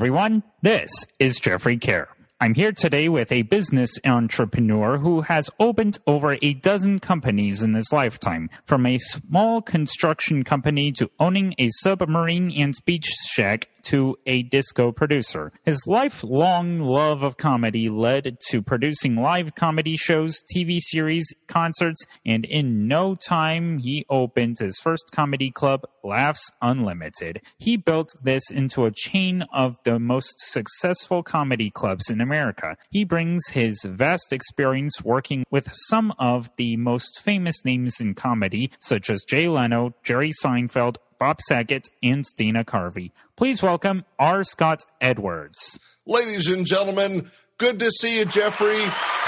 everyone. This is Jeffrey Kerr. I'm here today with a business entrepreneur who has opened over a dozen companies in his lifetime, from a small construction company to owning a submarine and beach shack to a disco producer. His lifelong love of comedy led to producing live comedy shows, TV series, concerts, and in no time he opened his first comedy club, Laughs Unlimited. He built this into a chain of the most successful comedy clubs in America. He brings his vast experience working with some of the most famous names in comedy, such as Jay Leno, Jerry Seinfeld, Bob Saget, and Dana Carvey. Please welcome R. Scott Edwards. Ladies and gentlemen, good to see you, Jeffrey.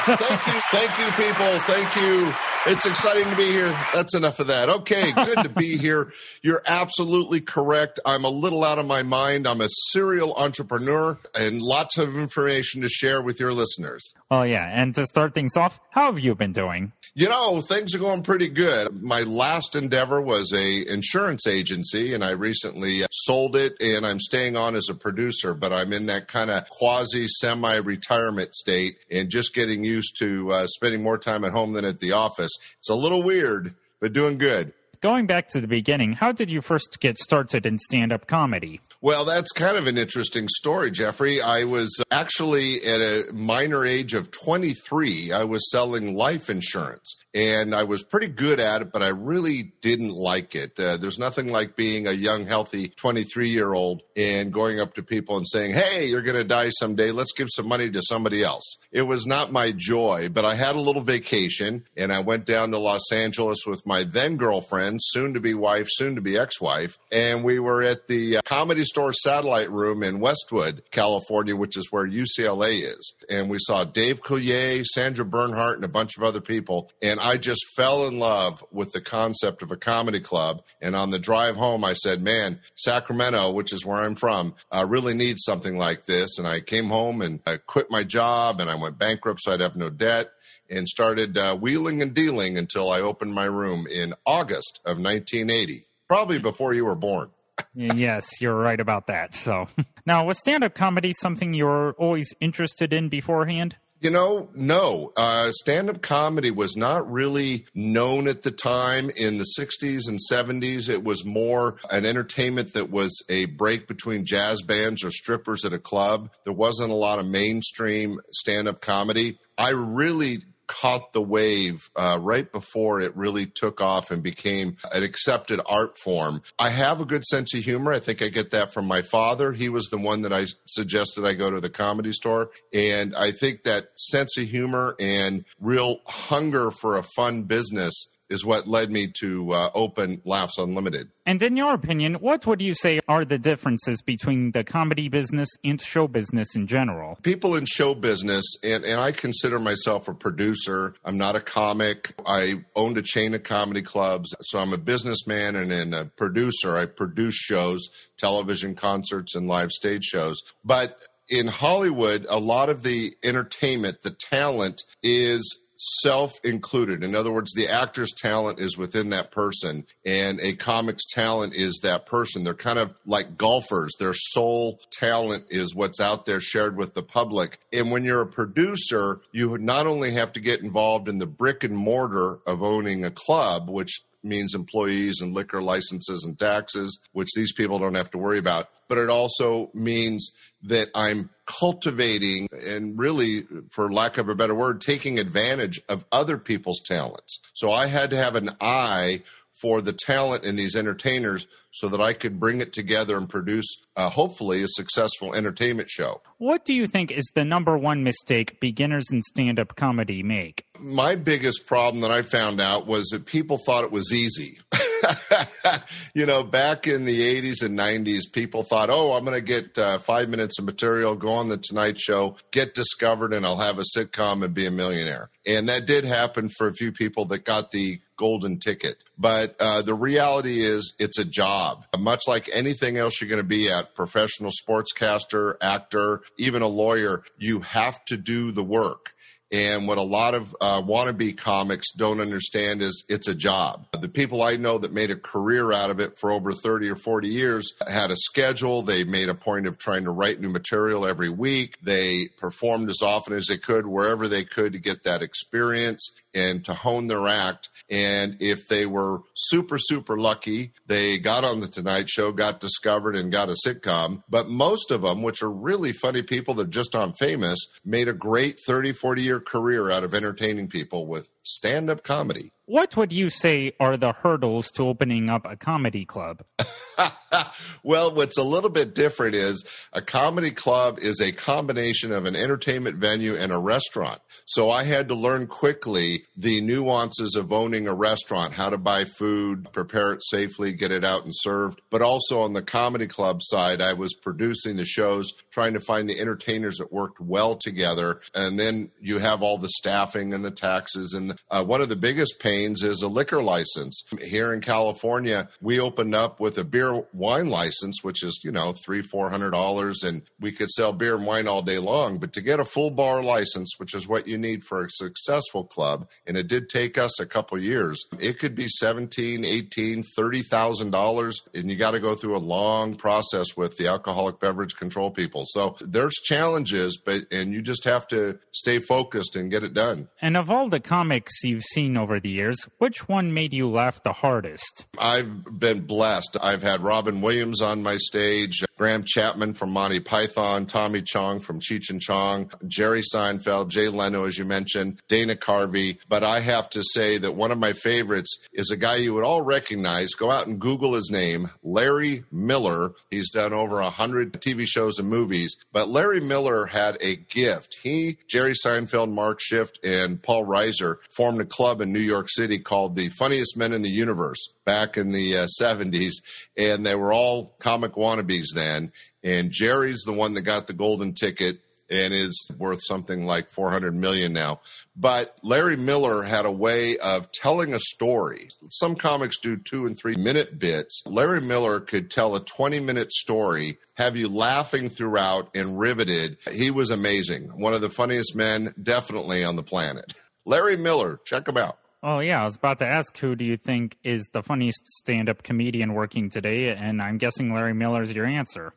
Thank you, thank you, people. Thank you. It's exciting to be here. That's enough of that. Okay, good to be here. You're absolutely correct. I'm a little out of my mind. I'm a serial entrepreneur and lots of information to share with your listeners. Oh, yeah. And to start things off, how have you been doing? You know, things are going pretty good. My last endeavor was a insurance agency and I recently sold it and I'm staying on as a producer, but I'm in that kind of quasi semi retirement state and just getting used to uh, spending more time at home than at the office. It's a little weird, but doing good going back to the beginning, how did you first get started in stand up comedy? Well, that's kind of an interesting story, Jeffrey. I was actually at a minor age of 23, I was selling life insurance and I was pretty good at it, but I really didn't like it. Uh, there's nothing like being a young, healthy 23 year old and going up to people and saying, Hey, you're going to die someday. Let's give some money to somebody else. It was not my joy, but I had a little vacation and I went down to Los Angeles with my then girlfriend, soon to be wife, soon to be ex wife. And we were at the uh, Comedy Store Satellite Room in Westwood, California, which is where UCLA is. And we saw Dave Coulier, Sandra Bernhard, and a bunch of other people. And I just fell in love with the concept of a comedy club. And on the drive home, I said, man, Sacramento, which is where I'm from, uh, really needs something like this. And I came home and I quit my job and I went bankrupt so I'd have no debt and started uh, wheeling and dealing until I opened my room in August of 1980, probably before you were born. yes, you're right about that. So, now was stand up comedy something you were always interested in beforehand? You know, no. Uh, Stand up comedy was not really known at the time in the 60s and 70s. It was more an entertainment that was a break between jazz bands or strippers at a club. There wasn't a lot of mainstream stand up comedy. I really caught the wave uh, right before it really took off and became an accepted art form. I have a good sense of humor. I think I get that from my father. He was the one that I suggested I go to the comedy store. And I think that sense of humor and real hunger for a fun business is what led me to uh, open Laughs Unlimited. And in your opinion, what would you say are the differences between the comedy business and show business in general? People in show business, and, and I consider myself a producer. I'm not a comic. I owned a chain of comedy clubs. So I'm a businessman and, and a producer. I produce shows, television concerts, and live stage shows. But in Hollywood, a lot of the entertainment, the talent is self included. In other words, the actor's talent is within that person, and a comic's talent is that person. They're kind of like golfers. Their sole talent is what's out there shared with the public. And when you're a producer, you not only have to get involved in the brick and mortar of owning a club, which means employees and liquor licenses and taxes, which these people don't have to worry about. But it also means that I'm cultivating and really, for lack of a better word, taking advantage of other people's talents. So I had to have an eye for the talent in these entertainers so that I could bring it together and produce, uh, hopefully, a successful entertainment show. What do you think is the number one mistake beginners in stand up comedy make? My biggest problem that I found out was that people thought it was easy. you know, back in the 80s and 90s, people thought, oh, I'm going to get uh, five minutes of material, go on the Tonight Show, get discovered, and I'll have a sitcom and be a millionaire. And that did happen for a few people that got the golden ticket. But uh, the reality is, it's a job. Much like anything else you're going to be at, professional sportscaster, actor, even a lawyer, you have to do the work. And what a lot of uh, wannabe comics don't understand is it's a job. The people I know that made a career out of it for over 30 or 40 years had a schedule. They made a point of trying to write new material every week. They performed as often as they could, wherever they could to get that experience and to hone their act. And if they were super, super lucky, they got on the Tonight Show, got discovered, and got a sitcom. But most of them, which are really funny people that are just on famous, made a great 30, 40 year career out of entertaining people with stand up comedy. What would you say are the hurdles to opening up a comedy club? well, what's a little bit different is a comedy club is a combination of an entertainment venue and a restaurant. So I had to learn quickly the nuances of owning a restaurant, how to buy food, prepare it safely, get it out and served. But also on the comedy club side, I was producing the shows, trying to find the entertainers that worked well together. And then you have all the staffing and the taxes. And uh, one of the biggest pains is a liquor license. Here in California, we opened up with a beer wine license, which is, you know, three, four hundred dollars, and we could sell beer and wine all day long. But to get a full bar license, which is what you need for a successful club, and it did take us a couple years, it could be seventeen, eighteen, thirty thousand dollars, and you got to go through a long process with the alcoholic beverage control people. So there's challenges, but and you just have to stay focused and get it done. And of all the comics you've seen over the years, which one made you laugh the hardest? I've been blessed. I've had Robin Williams on my stage, Graham Chapman from Monty Python, Tommy Chong from Cheech and Chong, Jerry Seinfeld, Jay Leno, as you mentioned, Dana Carvey. But I have to say that one of my favorites is a guy you would all recognize. Go out and Google his name, Larry Miller. He's done over a hundred TV shows and movies. But Larry Miller had a gift. He, Jerry Seinfeld, Mark Schiff, and Paul Reiser formed a club in New York City called the Funniest Men in the Universe back in the uh, 70s. And they were all comic wannabes then. And Jerry's the one that got the golden ticket and is worth something like 400 million now. But Larry Miller had a way of telling a story. Some comics do two and three minute bits. Larry Miller could tell a 20 minute story, have you laughing throughout and riveted. He was amazing. One of the funniest men definitely on the planet. Larry Miller, check him out. Oh, yeah. I was about to ask who do you think is the funniest stand up comedian working today? And I'm guessing Larry Miller is your answer.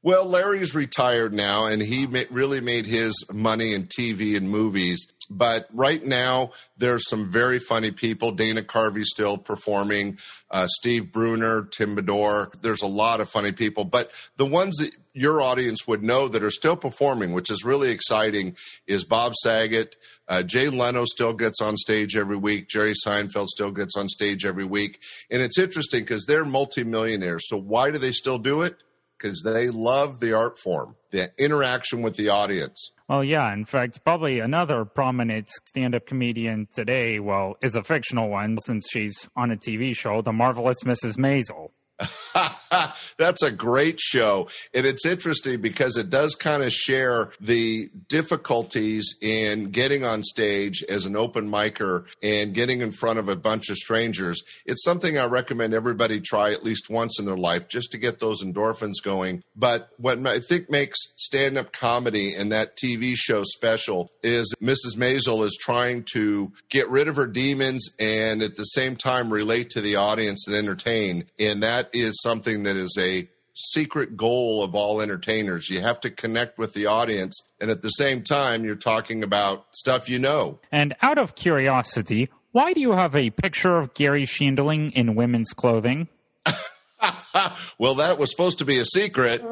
Well, Larry's retired now, and he ma- really made his money in TV and movies. But right now, there's some very funny people. Dana Carvey still performing, uh, Steve Bruner, Tim Bedore. There's a lot of funny people. But the ones that your audience would know that are still performing, which is really exciting, is Bob Saget. Uh, Jay Leno still gets on stage every week. Jerry Seinfeld still gets on stage every week. And it's interesting because they're multimillionaires. So why do they still do it? because they love the art form, the interaction with the audience. Well, yeah. In fact, probably another prominent stand up comedian today, well, is a fictional one since she's on a TV show, The Marvelous Mrs. Maisel. That's a great show. And it's interesting because it does kind of share the difficulties in getting on stage as an open micer and getting in front of a bunch of strangers. It's something I recommend everybody try at least once in their life just to get those endorphins going. But what I think makes stand up comedy and that TV show special is Mrs. Maisel is trying to get rid of her demons and at the same time relate to the audience and entertain. And that is something that is a secret goal of all entertainers. You have to connect with the audience, and at the same time, you're talking about stuff you know. And out of curiosity, why do you have a picture of Garry Shandling in women's clothing? well, that was supposed to be a secret.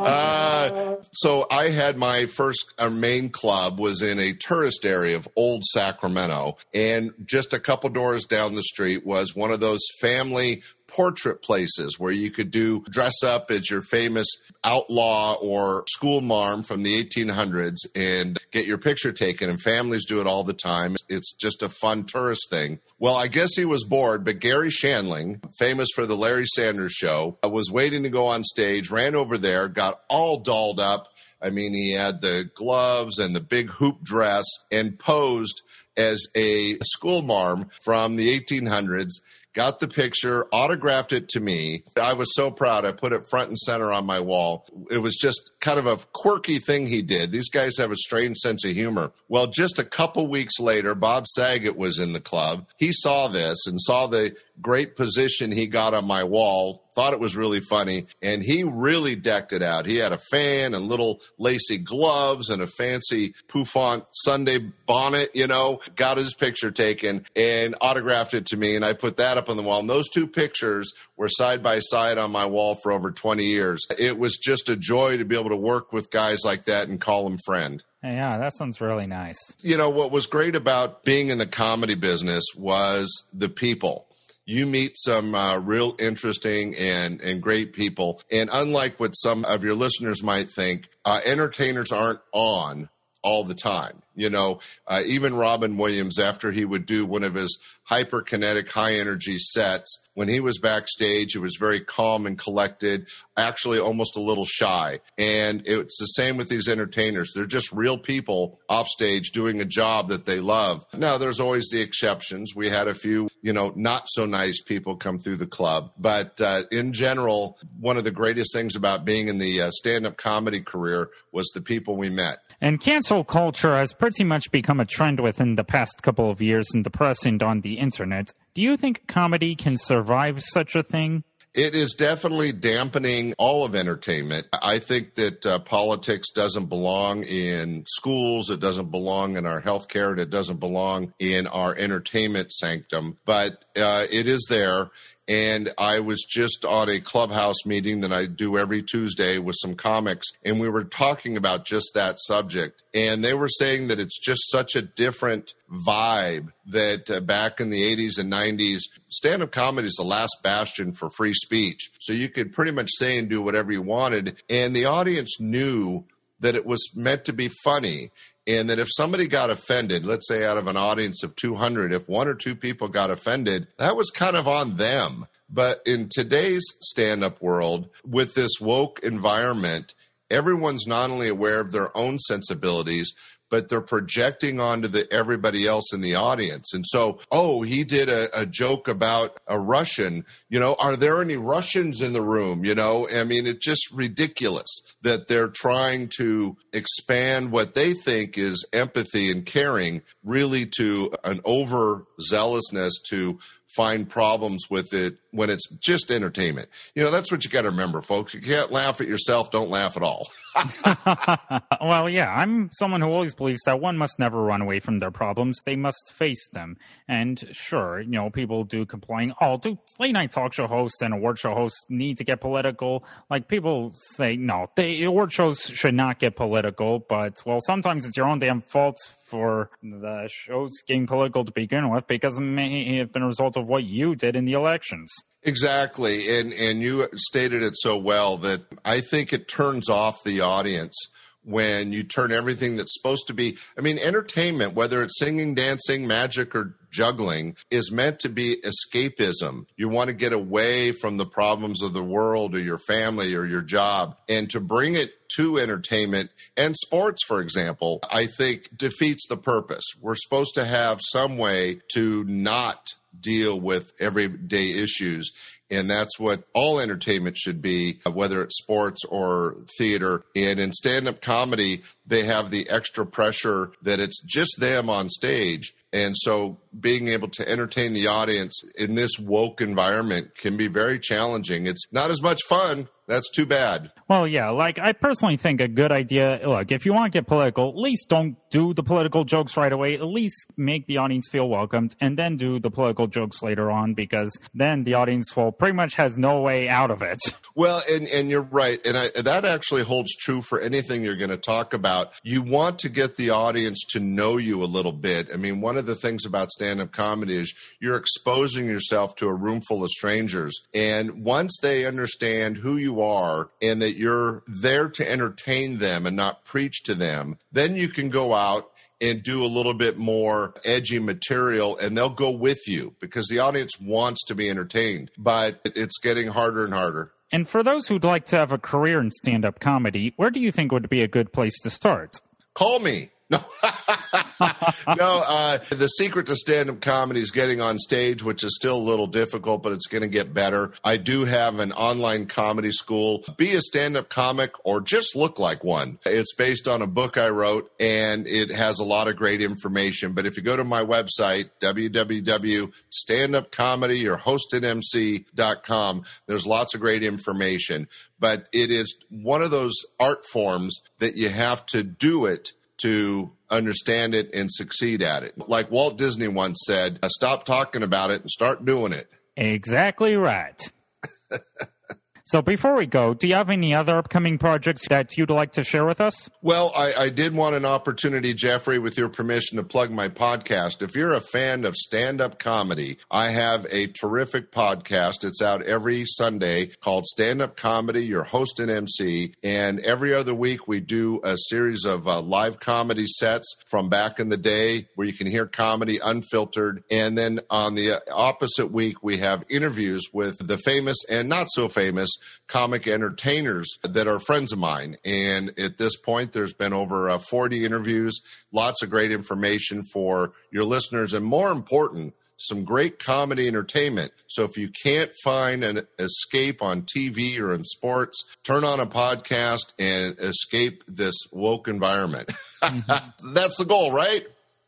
uh, so I had my first our main club was in a tourist area of old Sacramento, and just a couple doors down the street was one of those family portrait places where you could do dress up as your famous outlaw or school marm from the 1800s and get your picture taken. And families do it all the time. It's just a fun tourist thing. Well, I guess he was bored, but Garry Shandling, famous for the Larry Sanders Show, was waiting to go on stage, ran over there, got all dolled up. I mean, he had the gloves and the big hoop dress and posed as a school marm from the 1800s got the picture, autographed it to me. I was so proud. I put it front and center on my wall. It was just kind of a quirky thing he did. These guys have a strange sense of humor. Well, just a couple weeks later, Bob Saget was in the club. He saw this and saw the great position he got on my wall. Thought it was really funny, and he really decked it out. He had a fan and little lacy gloves and a fancy pouffant Sunday bonnet, you know, got his picture taken and autographed it to me. And I put that up on the wall. And those two pictures were side by side on my wall for over 20 years. It was just a joy to be able to work with guys like that and call them friend. Yeah, that sounds really nice. You know, what was great about being in the comedy business was the people you meet some uh, real interesting and, and great people. And unlike what some of your listeners might think, uh, entertainers aren't on all the time. You know, uh, even Robin Williams, after he would do one of his hyperkinetic, high energy sets, when he was backstage, it was very calm and collected, actually almost a little shy. And it's the same with these entertainers. They're just real people off stage doing a job that they love. Now, there's always the exceptions. We had a few, you know, not so nice people come through the club. But uh, in general, one of the greatest things about being in the uh, stand up comedy career was the people we met. And cancel culture has pretty much become a trend within the past couple of years in the press and on the internet. Do you think comedy can survive such a thing? It is definitely dampening all of entertainment. I think that uh, politics doesn't belong in schools. It doesn't belong in our healthcare. And it doesn't belong in our entertainment sanctum, but uh, it is there. And I was just on a clubhouse meeting that I do every Tuesday with some comics, and we were talking about just that subject. And they were saying that it's just such a different vibe that uh, back in the 80s and 90s, stand up comedy is the last bastion for free speech. So you could pretty much say and do whatever you wanted. And the audience knew that it was meant to be funny and that if somebody got offended, let's say out of an audience of 200, if one or two people got offended, that was kind of on them. But in today's stand up world, with this woke environment, everyone's not only aware of their own sensibilities, but they're projecting onto the everybody else in the audience. And so, oh, he did a, a, joke about a Russian. You know, are there any Russians in the room? You know, I mean, it's just ridiculous that they're trying to expand what they think is empathy and caring really to an overzealousness to find problems with it when it's just entertainment. You know, that's what you got to remember, folks. You can't laugh at yourself, don't laugh at all. well, yeah, I'm someone who always believes that one must never run away from their problems. They must face them. And sure, you know, people do complain, oh, do late night talk show hosts and award show hosts need to get political? Like people say, no, they, award shows should not get political, but well, sometimes it's your own damn fault for the shows getting political to begin with because it may have been a result of what you did in the elections. Exactly. And and you stated it so well that I think it turns off the audience when you turn everything that's supposed to be I mean entertainment whether it's singing, dancing, magic or juggling is meant to be escapism. You want to get away from the problems of the world or your family or your job and to bring it to entertainment and sports, for example, I think defeats the purpose. We're supposed to have some way to not deal with everyday issues. And that's what all entertainment should be, whether it's sports or theater. And in stand up comedy, they have the extra pressure that it's just them on stage. And so being able to entertain the audience in this woke environment can be very challenging. It's not as much fun. That's too bad. Well, yeah, like I personally think a good idea. Look, if you want to get political, at least don't do the political jokes right away. At least make the audience feel welcomed and then do the political jokes later on because then the audience will pretty much has no way out of it. Well, and, and you're right. And I, that actually holds true for anything you're going to talk about. You want to get the audience to know you a little bit. I mean, one of the things about stand up comedy is you're exposing yourself to a room full of strangers. And once they understand who you are and that you're there to entertain them and not preach to them, then you can go out and do a little bit more edgy material and they'll go with you because the audience wants to be entertained, but it's getting harder and harder. And for those who'd like to have a career in stand up comedy, where do you think would be a good place to start? Call me. No. no, uh, the secret to stand up comedy is getting on stage, which is still a little difficult, but it's going to get better. I do have an online comedy school. Be a stand up comic or just look like one. It's based on a book I wrote and it has a lot of great information. But if you go to my website, www.standupcomedy there's lots of great information. But it is one of those art forms that you have to do it to understand it and succeed at it. Like Walt Disney once said, stop talking about it and start doing it. Exactly right. So before we go, do you have any other upcoming projects that you'd like to share with us? Well, I, I, did want an opportunity, Jeffrey, with your permission, to plug my podcast. If you're a fan of stand up comedy, I have a terrific podcast. It's out every Sunday called Stand Up Comedy, your host and MC. And every other week, we do a series of uh, live comedy sets from back in the day where you can hear comedy unfiltered. And then on the opposite week, we have interviews with the famous and not so famous comic entertainers that are friends of mine. And at this point, there's been over uh, 40 interviews, lots of great information for your listeners, and more important, some great comedy entertainment. So if you can't find an escape on TV or in sports, turn on a podcast and escape this woke environment. Mm-hmm. That's the goal, right?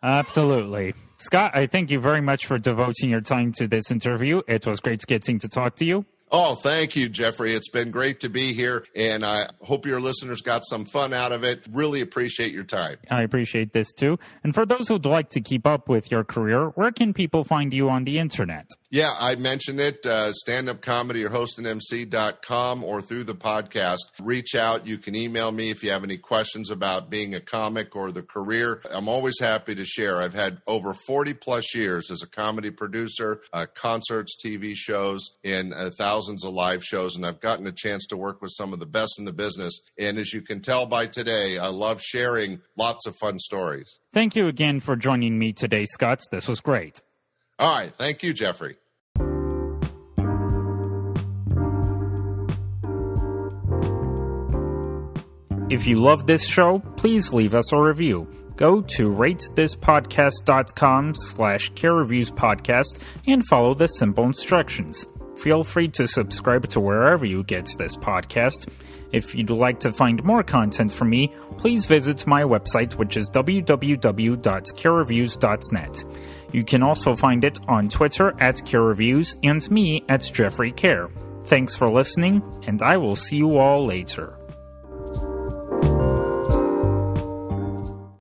Absolutely. Scott, I thank you very much for devoting your time to this interview. It was great getting to talk to you. Oh, thank you, Jeffrey. It's been great to be here, and I hope your listeners got some fun out of it. Really appreciate your time. I appreciate this too. And for those who'd like to keep up with your career, where can people find you on the internet? Yeah, I mentioned it. Uh, Stand up comedy or hostandmc.com or through the podcast. Reach out. You can email me if you have any questions about being a comic or the career. I'm always happy to share. I've had over 40 plus years as a comedy producer, uh, concerts, TV shows, and uh, thousands of live shows. And I've gotten a chance to work with some of the best in the business. And as you can tell by today, I love sharing lots of fun stories. Thank you again for joining me today, Scott. This was great. All right. Thank you, Jeffrey. If you love this show, please leave us a review. Go to ratethispodcast.com slash care reviews podcast and follow the simple instructions. Feel free to subscribe to wherever you get this podcast. If you'd like to find more content from me, please visit my website, which is www.carereviews.net. You can also find it on Twitter at carereviews and me at Jeffrey Kerr. Thanks for listening, and I will see you all later.